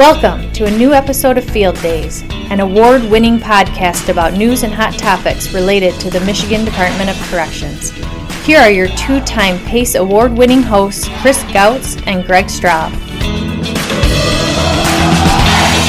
Welcome to a new episode of Field Days, an award winning podcast about news and hot topics related to the Michigan Department of Corrections. Here are your two time PACE award winning hosts, Chris Gautz and Greg Straub.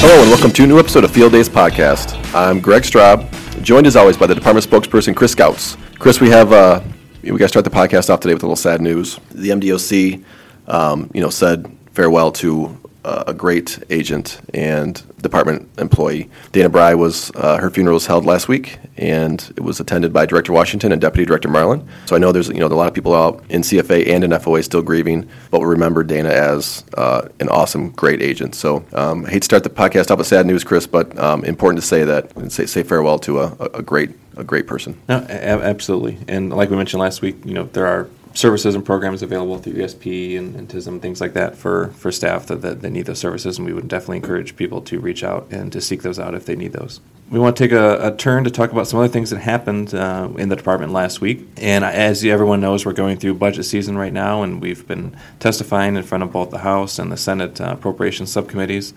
Hello, and welcome to a new episode of Field Days podcast. I'm Greg Straub, joined as always by the department spokesperson, Chris Gautz. Chris, we have uh, we got to start the podcast off today with a little sad news. The MDOC, um, you know, said farewell to uh, a great agent and department employee. Dana Bry was uh, her funeral was held last week, and it was attended by Director Washington and Deputy Director Marlin. So I know there's you know a lot of people out in CFA and in FOA still grieving, but we remember Dana as uh, an awesome, great agent. So um, I hate to start the podcast off with sad news, Chris, but um, important to say that and say, say farewell to a, a great a great person. No, a- absolutely. And like we mentioned last week, you know there are services and programs available through ESP and, and CISM, things like that for, for staff that, that, that need those services, and we would definitely encourage people to reach out and to seek those out if they need those. We want to take a, a turn to talk about some other things that happened uh, in the department last week. And as everyone knows, we're going through budget season right now, and we've been testifying in front of both the House and the Senate uh, appropriations subcommittees.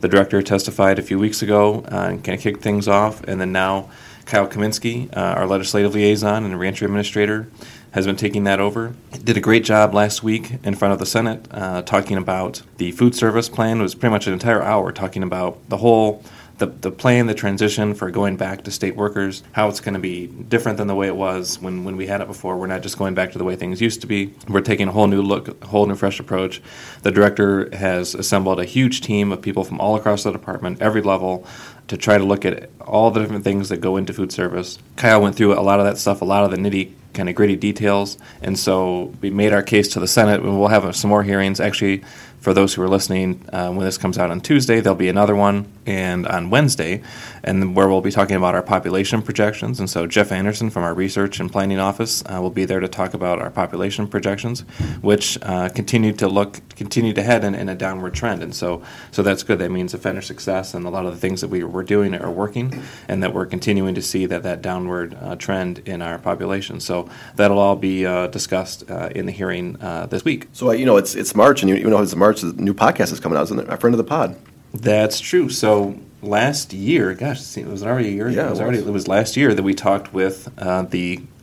The director testified a few weeks ago uh, and kind of kicked things off, and then now Kyle Kaminski, uh, our legislative liaison and reentry administrator, has been taking that over. Did a great job last week in front of the Senate uh, talking about the food service plan. It was pretty much an entire hour talking about the whole the, the plan, the transition for going back to state workers, how it's going to be different than the way it was when, when we had it before. We're not just going back to the way things used to be. We're taking a whole new look, a whole new fresh approach. The director has assembled a huge team of people from all across the department, every level, to try to look at all the different things that go into food service. Kyle went through a lot of that stuff, a lot of the nitty kind of gritty details, and so we made our case to the Senate, and we'll have some more hearings. Actually, for those who are listening, uh, when this comes out on Tuesday, there'll be another one, and on Wednesday, and where we'll be talking about our population projections. And so Jeff Anderson from our research and planning office uh, will be there to talk about our population projections, which uh, continue to look, continue to head in, in, a downward trend. And so, so that's good. That means offender success and a lot of the things that we were doing are working, and that we're continuing to see that that downward uh, trend in our population. So that'll all be uh, discussed uh, in the hearing this week. So you know it's it's March, and you, you know it's March March, the new podcast is coming out, isn't it? A friend of the pod. That's true. So last year, gosh, it was already a year. Yeah, it was, it already it was last year that we talked with uh,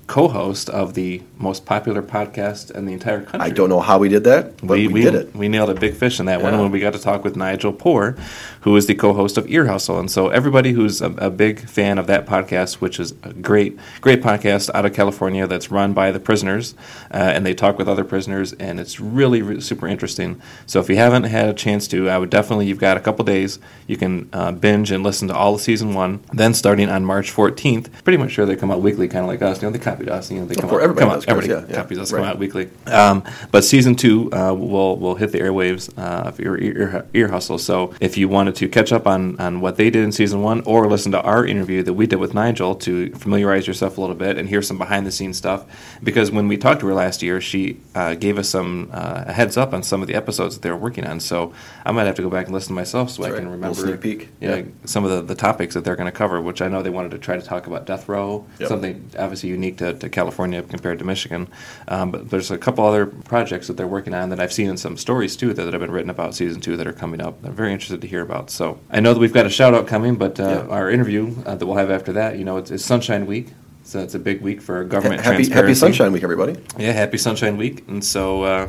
the co-host of the most popular podcast in the entire country. I don't know how we did that, but we, we did it. We nailed a big fish in that Yeah. one when we got to talk with Nigel Poor, who is the co-host of Ear Hustle. And so everybody who's a, a big fan of that podcast, which is a great, great podcast out of California that's run by the prisoners, uh, and they talk with other prisoners, and it's really, re- super interesting. So if you haven't had a chance to, I would definitely. You've got a couple days. You can uh, binge and listen to all of season one. Then starting on March 14th, pretty much sure they come out weekly, kind of like us. You know, they copied us. You know, they come out. everybody come out, everybody yeah, yeah. copies us. Right. Come out weekly. Um, but season two uh, will will hit the airwaves uh, of ear, ear, ear hustle. So if you wanted to catch up on, on what they did in season one, or listen to our interview that we did with Nigel to familiarize yourself a little bit and hear some behind the scenes stuff, because when we talked to her last year, she uh, gave us some uh, a heads up on some of the episodes that they were working on. So I might have to go back and listen to myself so I That's can remember sneak peek. Yeah, Yeah. some of the, the topics that they're going to cover, which I know they wanted to try to talk about death row, Yep. something obviously unique to, to California compared to Michigan. Um, but there's a couple other projects that they're working on that I've seen in some stories too that, that have been written about season two that are coming up. I'm very interested to hear about. So I know that we've got a shout out coming, but uh, Yeah. our interview uh, that we'll have after that, you know, it's, it's Sunshine Week. So it's a big week for government Happy Happy transparency. Sunshine Week, everybody. Yeah, Happy Sunshine Week, and so uh,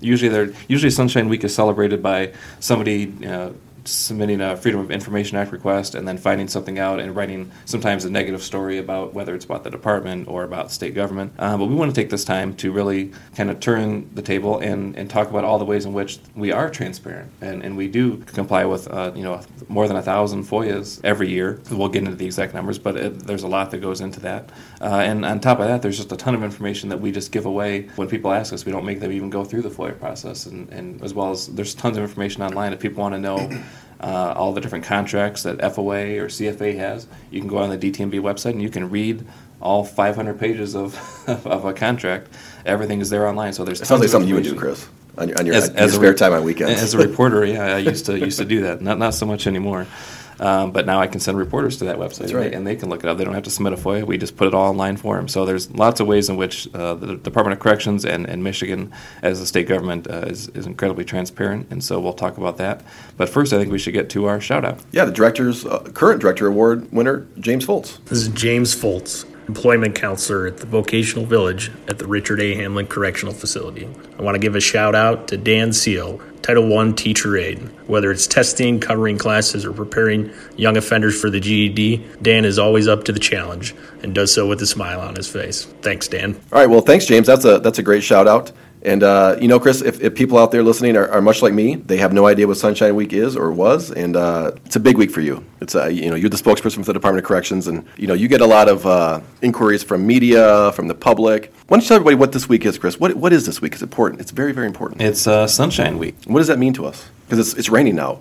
usually they're usually Sunshine Week is celebrated by somebody. Uh, submitting a freedom of information act request and then finding something out and writing sometimes a negative story about whether it's about the department or about state government. Uh, but we want to take this time to really kind of turn the table and, and talk about all the ways in which we are transparent. And, and we do comply with uh, you know more than a thousand FOIAs every year. We'll get into the exact numbers but it, there's a lot that goes into that. Uh, and on top of that there's just a ton of information that we just give away when people ask us. We don't make them even go through the FOIA process and, and as well as there's tons of information online if people want to know uh, all the different contracts that FOA or CFA has. You can go on the DTMB website and you can read all 500 pages of, of a contract. Everything is there online. So there's It sounds like something you would do. Chris, on your, on your, As, on your a spare re- time on weekends. As a reporter, yeah, I used to used to do that. Not not so much anymore. Um, but now I can send reporters to that website, and, right. they, and they can look it up. They don't have to submit a FOIA. We just put it all online for them. So there's lots of ways in which uh, the Department of Corrections and, and Michigan, as a state government, uh, is, is incredibly transparent. And so we'll talk about that. But first, I think we should get to our shout out. Yeah, the director's uh, current director award winner, James Foltz. This is James Foltz, employment counselor at the Vocational Village at the Richard A. Handlon Correctional Facility. I want to give a shout out to Dan Seal, Title I teacher aide. Whether it's testing, covering classes, or preparing young offenders for the GED, Dan is always up to the challenge and does so with a smile on his face. Thanks, Dan. All right, well, thanks, James. That's a that's a great shout out. And uh, you know, Chris, if, if people out there listening are, are much like me, they have no idea what Sunshine Week is or was, and uh, it's a big week for you. It's uh, you know you're the spokesperson for the Department of Corrections, and you know you get a lot of uh, inquiries from media, from the public. Why don't you tell everybody what this week is, Chris? What what is this week? It's important. It's very very important. It's uh, Sunshine Week. What does that mean to us? Because it's it's raining now.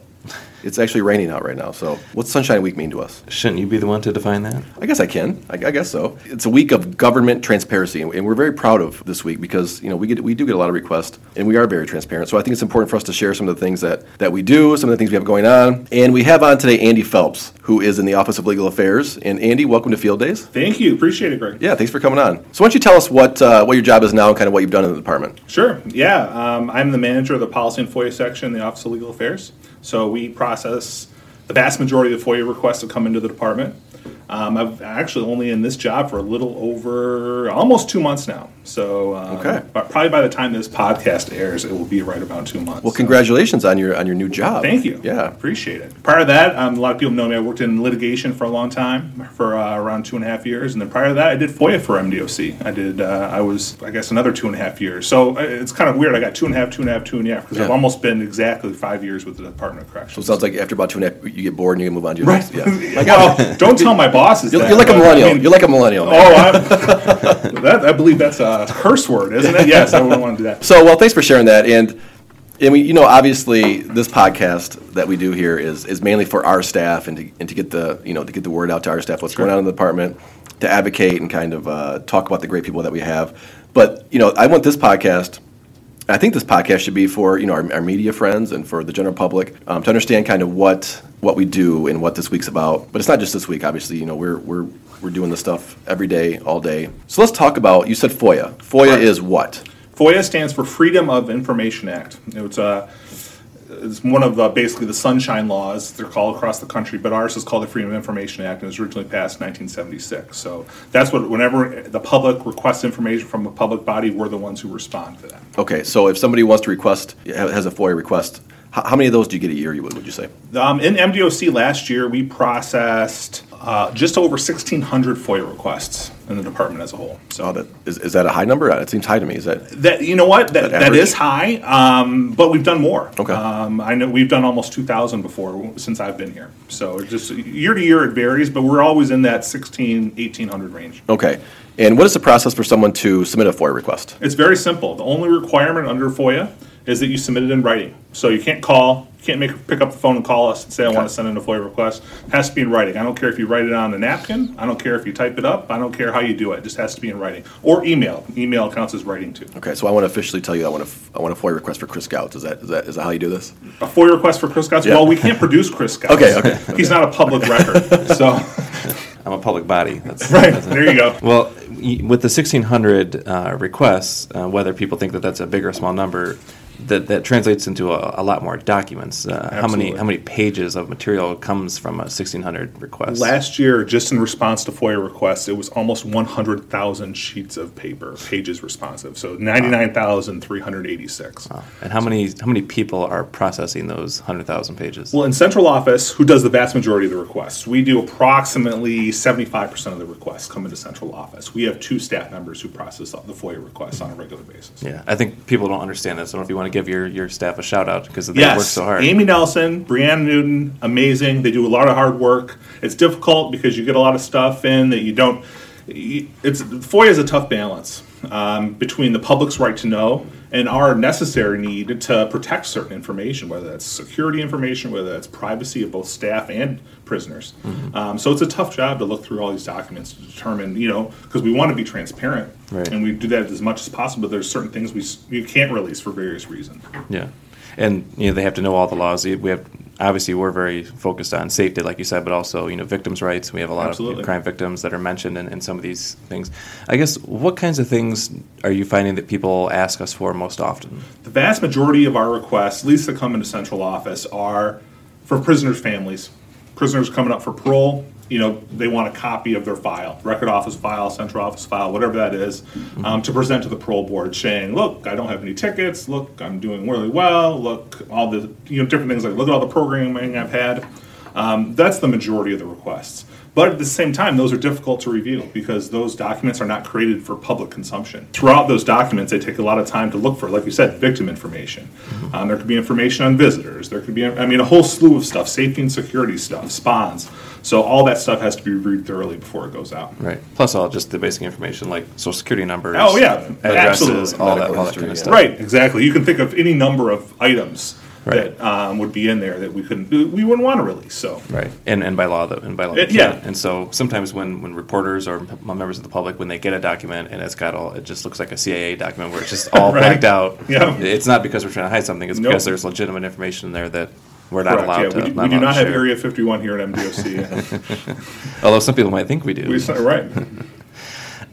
It's actually raining out right now. So, what's Sunshine Week mean to us? Shouldn't you be the one to define that? I guess I can. I, I guess so. It's a week of government transparency, and we're very proud of this week because you know we get we do get a lot of requests, and we are very transparent. So I think it's important for us to share some of the things that that we do, some of the things we have going on, and we have on today Andy Phelps, who is in the Office of Legal Affairs. And Andy, welcome to Field Days. Thank you. Appreciate it, Greg. Yeah, thanks for coming on. So why don't you tell us what uh, what your job is now, and kind of what you've done in the department? Sure. Yeah. Um, I'm the manager of the Policy and FOIA section in the Office of Legal Affairs. So we process the vast majority of the FOIA requests that come into the department. Um, I've actually only in this job for a little over almost two months now. So um, Okay. but probably by the time this podcast airs, it will be right about two months. Well, So- congratulations on your on your new job. Thank you. Yeah. Appreciate it. Prior to that, um, a lot of people know me. I worked in litigation for a long time, for uh, around two and a half years, and then prior to that, I did FOIA for MDOC. I did. Uh, I was, I guess, another two and a half years. So uh, it's kind of weird. I got two and a half, two and a half, two and a half, because I've almost been exactly five years with the Department of Corrections. So it sounds like after about two and a half, you get bored and you can move on to your Right. next. Yeah. well, don't tell my bosses. You're, that, you're like a but, I millennial. mean- you're like a millennial. man. Oh, that, I believe that's a curse word, isn't it? Yes, I wouldn't want to do that. So, well, thanks for sharing that. And, and we, you know, obviously, this podcast that we do here is is mainly for our staff and to, and to get the you know to get the word out to our staff what's going on in the department, to advocate and kind of uh, talk about the great people that we have. But you know, I want this podcast. I think this podcast should be for you know our, our media friends and for the general public um, to understand kind of what what we do and what this week's about. But it's not just this week. Obviously, you know we're we're we're doing this stuff every day, all day. So let's talk about. You said FOIA. FOIA Right. is what? FOIA stands for Freedom of Information Act. It's a it's one of uh, basically the sunshine laws. They're called across the country, but ours is called the Freedom of Information Act, and it was originally passed in 1976. So that's what whenever the public requests information from a public body, we're the ones who respond to that. Okay, so if somebody wants to request, has a FOIA request, how, how many of those do you get a year, you would, would you say? Um, in MDOC last year, we processed uh, just over 1,600 FOIA requests in the department as a whole. So Oh, that, is, is that a high number? It seems high to me. Is that, That you know what that, That that is high, um, but we've done more. Okay. Um, I know we've done almost two thousand before since I've been here. So just year to year it varies, but we're always in that 16, 1800 range. okay. And what is the process for someone to submit a FOIA request? It's very simple. The only requirement under FOIA is that you submit it in writing. So you can't call, you can't make pick up the phone and call us and say I want to send in a FOIA request. It has to be in writing. I don't care if you write it on a napkin. I don't care if you type it up. I don't care how you do it. It just has to be in writing or email. Email counts as writing too. Okay, so I want to officially tell you I want a, I want a FOIA request for Chris Gautz. Is that, is that, is that how you do this? A FOIA request for Chris Gautz? Yeah. Well, we can't produce Chris Gautz. Okay, okay, He's not a public record. So, I'm a public body. That's right, that's- there you go. Well, with the 1,600 uh, requests, uh, whether people think that that's a big or small number, that, that translates into a, a lot more documents. Uh, how many how many pages of material comes from a 1,600 request? Last year, just in response to FOIA requests, it was almost 100,000 sheets of paper, pages responsive. So 99,386. and how many how many people are processing those 100,000 pages? Well, in central office, who does the vast majority of the requests? We do approximately 75% of the requests come into central office. We have two staff members who process the FOIA requests on a regular basis. yeah, I think people don't understand this. I don't know if you want to give your, your staff a shout out because they Yes, work so hard. Amy Nelson, Brianna Newton, amazing. They do a lot of hard work. It's difficult because you get a lot of stuff in that you don't. You- It's FOIA is a tough balance um, between the public's right to know and our necessary need to protect certain information, whether that's security information, whether that's privacy of both staff and prisoners. Mm-hmm. Um, so it's a tough job to look through all these documents to determine, you know, because we want to be transparent Right. and we do that as much as possible. But there's certain things we we can't release for various reasons. Yeah, and you know they have to know all the laws. We have obviously we're very focused on safety, like you said, but also you know victims' rights. We have a lot Absolutely. of crime victims that are mentioned in, in some of these things. I guess what kinds of things are you finding that people ask us for most often? The vast majority of our requests, at least that come into central office, are for prisoners' families. Prisoners coming up for parole, you know, they want a copy of their file, record office file, central office file, whatever that is, um, to present to the parole board saying, look, I don't have any tickets, look, I'm doing really well, look, all the, you know, different things like, look at all the programming I've had. Um, that's the majority of the requests. But at the same time, those are difficult to review because those documents are not created for public consumption. Throughout those documents, they take a lot of time to look for, like you said, victim information. Um, there could be information on visitors. There could be, I mean, a whole slew of stuff, safety and security stuff, spawns. So all that stuff has to be reviewed thoroughly before it goes out. Right. Plus all just the basic information like social security numbers. Oh, yeah. addresses, Absolutely. all that, Medical all that kind of yeah. stuff. Right, exactly. You can think of any number of items Right. that um, would be in there that we couldn't, we wouldn't want to release. So Right, and and by law, though, and by law, It- yeah. And so sometimes when, when reporters or members of the public, when they get a document and it's got all, it just looks like a CIA document where it's just all Right. blacked out. Yeah. It's not because we're trying to hide something. It's Nope. because there's legitimate information in there that we're not correct, allowed yeah, to. we, do, we not do not have. Area 51 here at MDOC. Although some people might think we do. we, right.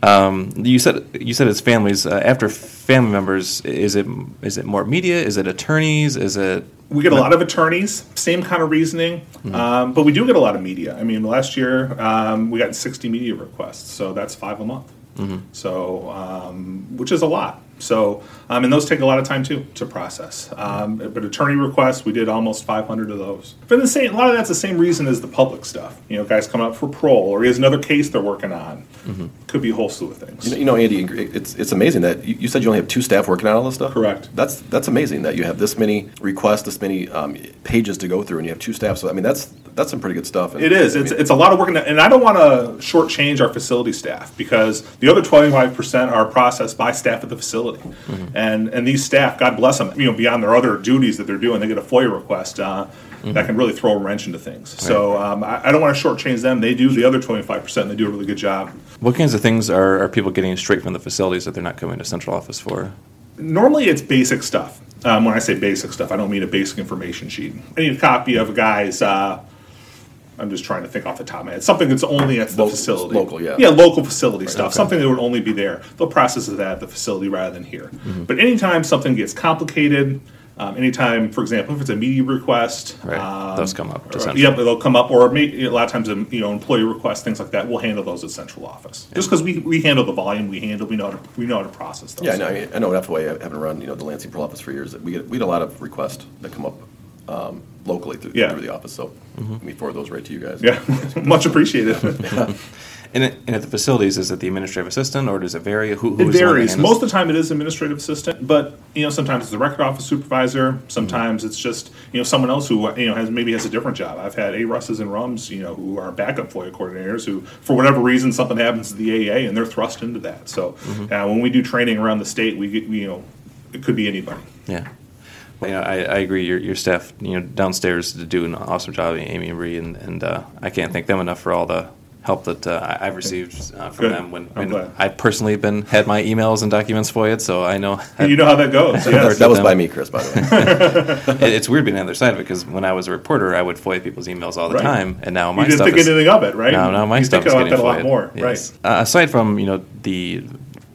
Um, you said you said it's families. Uh, after family members, is it is it more media? Is it attorneys? Is it We get a lot of attorneys, same kind of reasoning, Hmm. um, but we do get a lot of media. I mean, last year um, we got 60 media requests, so that's five a month. Mm-hmm. So, um, which is a lot. So, um, and those take a lot of time too to process. Um, but attorney requests, we did almost 500 of those. But the same, a lot of that's the same reason as the public stuff. You know, guys coming up for parole, or he has another case they're working on. Mm-hmm. Could be a whole slew of things. You know, you know, Andy, it's it's amazing that you, you said you only have two staff working on all this stuff. Correct. That's that's amazing that you have this many requests, this many um, pages to go through, and you have two staff. So I mean, that's that's some pretty good stuff. And, It is. I It's, mean, it's a lot of work, and- and I don't want to shortchange our facility staff because the other twenty-five percent are processed by staff at the facility, and and these staff, God bless them, you know, beyond their other duties that they're doing, they get a FOIA request uh, that can really throw a wrench into things. So um, I, I don't want to shortchange them. They do the other twenty-five percent. and They do a really good job. what kinds of things are, are people getting straight from the facilities that they're not coming to central office for? Normally, it's basic stuff. Um, when I say basic stuff, I don't mean a basic information sheet. I need a copy of a guy's. Uh, I'm just trying to think off the top of my head. Something that's only at the Local- facility. local, yeah. Yeah, local facility stuff. okay. Something that would only be there. They'll process it at the facility rather than here. Mm-hmm. But anytime something gets complicated, um, anytime, for example, if it's a media request, right. um, those come up. Or, yep, they'll come up, or may, a lot of times, um, you know, employee requests, things like that. We'll handle those at central office, just because we, we handle the volume, we handle, we know how to, we know how to process those. yeah, I know. I, mean, I know way. Having run, you know, the Lansing Pro office for years, that we get we get a lot of requests that come up um, locally through, Yeah. through the office. So we forward those right to you guys. Yeah, much appreciated. And, it, and at the facilities, is it the administrative assistant or does it vary? Who, who It is the one that varies. handles- Most of the time, it is administrative assistant, but you know, sometimes it's the record office supervisor. Sometimes it's just you know someone else who you know has maybe has a different job. I've had ARUSes and RUMs, you know, who are backup FOIA coordinators who, for whatever reason, something happens to the AA and they're thrust into that. So uh, when we do training around the state, we get we, you know, it could be anybody. Yeah. Well, yeah, I, I agree. Your, your staff, you know, downstairs do an awesome job, Amy and Bree, and, and uh, I can't thank them enough for all the help that uh, I- I've received uh, from Good. them. When, I'm when glad. I've personally been had my emails and documents FOIA'd, so I know you know how that goes. Yes. That was them. by me, Chris. By the way. it, it's weird being on the other side of it because when I was a reporter, I would FOIA people's emails all the Right. time, and now my You my didn't stuff think is anything of it, right? now, now my you stuff think is about getting that a lot FOIA'd. more, Yes. right? Uh, aside from you know the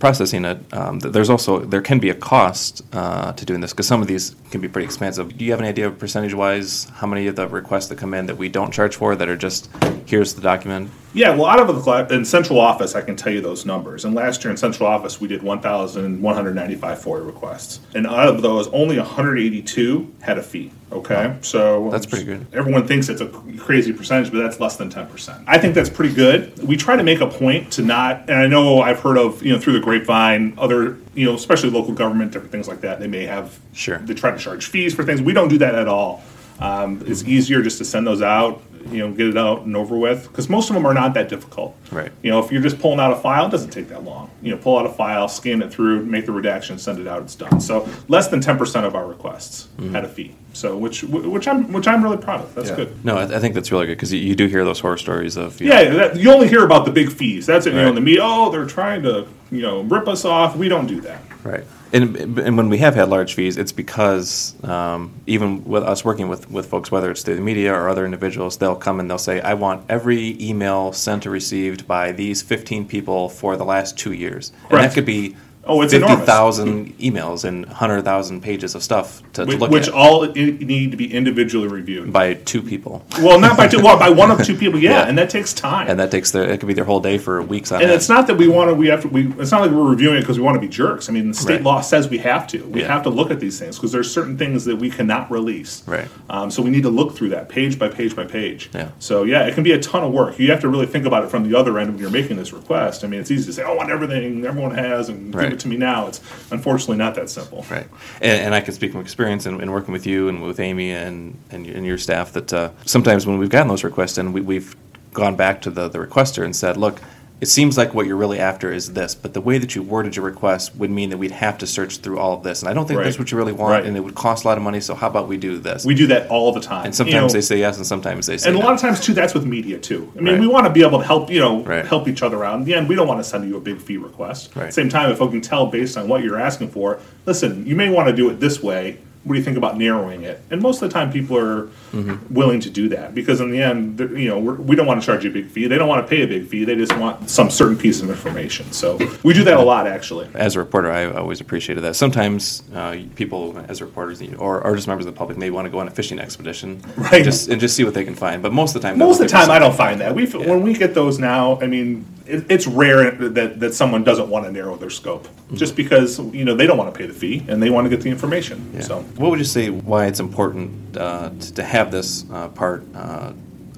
processing it, um, there's also there can be a cost uh, to doing this because some of these can be pretty expensive. Do you have an idea of percentage wise how many of the requests that come in that we don't charge for that are just here's the document? Yeah, well, out of the in central office, I can tell you those numbers. And last year in central office, we did 1,195 FOIA requests, and out of those, only 182 had a fee. Okay, so That's pretty good. Everyone thinks it's a crazy percentage, but that's less than 10 percent. I think that's pretty good. We try to make a point to not, and I know I've heard of you know through the grapevine, other you know especially local government, different things like that. They may have Sure. they try to charge fees for things. We don't do that at all. Um, it's easier just to send those out, you know, get it out and over with, because most of them are not that difficult. Right. You know, if you're just pulling out a file, it doesn't take that long. You know, pull out a file, scan it through, make the redaction, send it out. It's done. So less than ten percent of our requests mm-hmm. had a fee. So which which I'm which I'm really proud of. That's Yeah. good. No, I, I think that's really good because you, you do hear those horror stories of you Yeah, that, you only hear about the big fees. That's it. You know, the media. Oh, they're trying to you know rip us off. We don't do that. Right. And, and when we have had large fees, it's because um, even with us working with, with folks, whether it's through the media or other individuals, they'll come and they'll say, I want every email sent or received by these 15 people for the last two years. And Correct. that could be Oh, it's 50,000 emails and 100,000 pages of stuff to, to Which, look which at all need to be individually reviewed. by two people. Well, not by two, well, by one of two people, yeah, Yeah. and that takes time. And that takes their, it could be their whole day for weeks on And end. it's not that we want to. We have to. We. It's not like we're reviewing it because we want to be jerks. I mean, the state Right. law says we have to. We Yeah. have to look at these things because there's certain things that we cannot release. Right. Um, so we need to look through that page by page by page. Yeah. So yeah, it can be a ton of work. You have to really think about it from the other end when you're making this request. I mean, it's easy to say, "Oh, I want everything everyone has and Right. It to me now." It's unfortunately not that simple. Right, and, and I can speak from experience in, in working with you and with Amy and and, your- and your staff that uh, sometimes when we've gotten those requests and we, we've gone back to the, the requester and said, look, it seems like what you're really after is this, but the way that you worded your request would mean that we'd have to search through all of this, and I don't think Right. that's what you really want, Right. and it would cost a lot of money. So how about we do this? We do that all the time. and You sometimes know, they say yes, and sometimes they say And a lot of times too, that's with media too. I mean, Right. we want to be able to help you know help each other out. In the end, we don't want to send you a big fee request. At Right. the same time, if I can tell based on what you're asking for, listen, you may want to do it this way. What do you think about narrowing it? And most of the time, people are Mm-hmm. willing to do that because in the end, you know, we're, we don't want to charge you a big fee. They don't want to pay a big fee. They just want some certain piece of information. So we do that a lot, actually. as a reporter, I always appreciated that. Sometimes uh, people, as reporters, or, or just members of the public, may want to go on a fishing expedition, Right. Just and just see what they can find. But most of the time, Most of the time, I don't find that. We when we get those now, I mean, it, it's rare that, that someone doesn't want to narrow their scope, just because you know they don't want to pay the fee and they want to get the information. Yeah. So what would you say why it's important uh, to, to have this uh, part uh,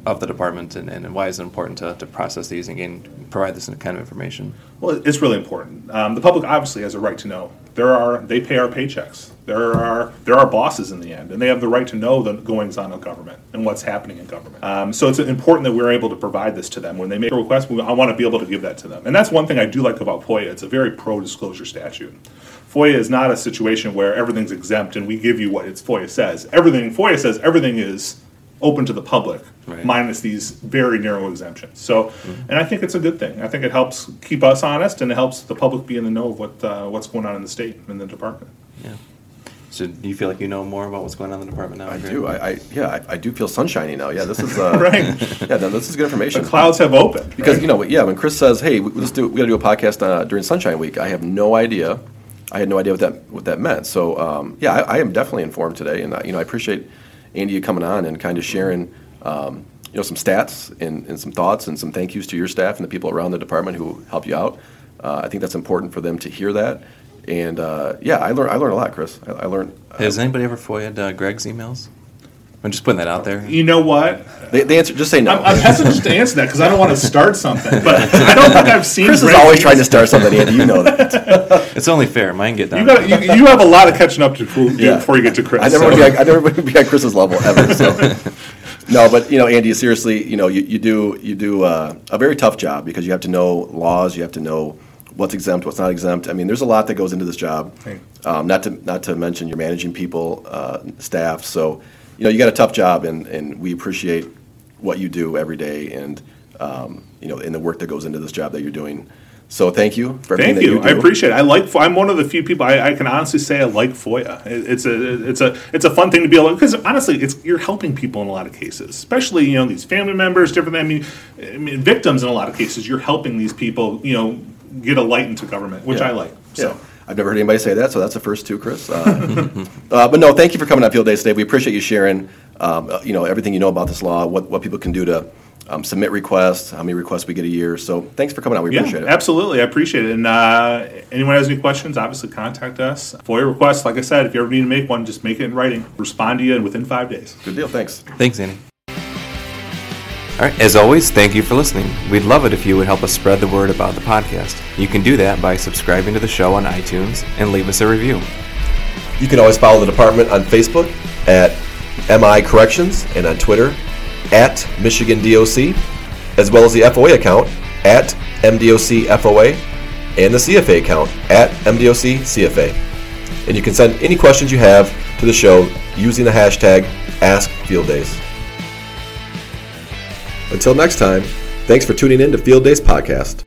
of the department, and, and why is it important to, to process these and gain, provide this kind of information? well, it's really important. Um, the public obviously has a right to know. There are they pay our paychecks. There are there are bosses in the end, and they have the right to know the goings on of government and what's happening in government. Um, so it's important that we're able to provide this to them when they make a request. I want to be able to give that to them, and that's one thing I do like about FOIA. It's a very pro disclosure statute. FOIA is not a situation where everything's exempt and we give you what its FOIA says. Everything FOIA says everything is open to the public, Right. minus these very narrow exemptions. So, and I think it's a good thing. I think it helps keep us honest and it helps the public be in the know of what uh, what's going on in the state and in the department. Yeah. So do you feel like you know more about what's going on in the department now? I Greg? do. I, I yeah, I, I do feel sunshiny now. Yeah, this is uh, Right. Yeah, no, this is good information. The clouds have opened Because right? you know, yeah, when Chris says, "Hey, we- let's do we got to do a podcast uh, during Sunshine Week," I have no idea. I had no idea what that what that meant. So um, yeah, I, I am definitely informed today, and uh, you know, I appreciate Andy you coming on and kind of sharing. Um, you know some stats and, and some thoughts and some thank yous to your staff and the people around the department who help you out. Uh, I think that's important for them to hear that. And uh, yeah, I learned I learned a lot, Chris. I, I learned. Has anybody ever FOIA'd uh, Greg's emails? I'm just putting that out there. you know what? They, they answer. Just say no. I'm, I'm hesitant to answer that because I don't want to start something, but I don't think I've seen. Chris is always emails. trying to start something, Andy. You know that. It's only fair. Mine get done. You got you, you have a lot of catching up to do Yeah. before you get to Chris. I never so- want to be. I never want to be at Chris's level ever. So. no, but you know, Andy, seriously, you know, you, you do you do uh, a very tough job because you have to know laws, you have to know what's exempt, what's not exempt. I mean, there's a lot that goes into this job. Right. Um, not to not to mention you're managing people, uh, staff. So, you know, you got a tough job, and and we appreciate what you do every day, and um, you know, in the work that goes into this job that you're doing. So, thank you for everything Thank you. you. I appreciate it. I like. I'm one of the few people I, I can honestly say I like FOIA. It, it's a it's a it's a fun thing to be able to because honestly, it's you're helping people in a lot of cases, especially you know these family members, different. I mean, I mean victims in a lot of cases. You're helping these people. You know, get a light into government, which Yeah. I like. So. Yeah. I've never heard anybody say that, so that's the first two, Chris. Uh, uh, but no, thank you for coming on Field Days today. We appreciate you sharing, um, uh, you know, everything you know about this law, what, what people can do to um, submit requests, how many requests we get a year. So thanks for coming out. We Yeah, appreciate it. absolutely. I appreciate it. And uh, anyone has any questions, obviously contact us. FOIA requests, like I said, if you ever need to make one, just make it in writing. Respond to you within five days. Good deal. Thanks. Thanks, Andy. All right, as always, thank you for listening. We'd love it if you would help us spread the word about the podcast. You can do that by subscribing to the show on iTunes and leave us a review. You can always follow the department on Facebook at MI Corrections and on Twitter at Michigan DOC, as well as the FOA account at MDOC FOA and the CFA account at MDOC CFA. And you can send any questions you have to the show using the hashtag AskFieldDays. Until next time, thanks for tuning in to Field Days Podcast.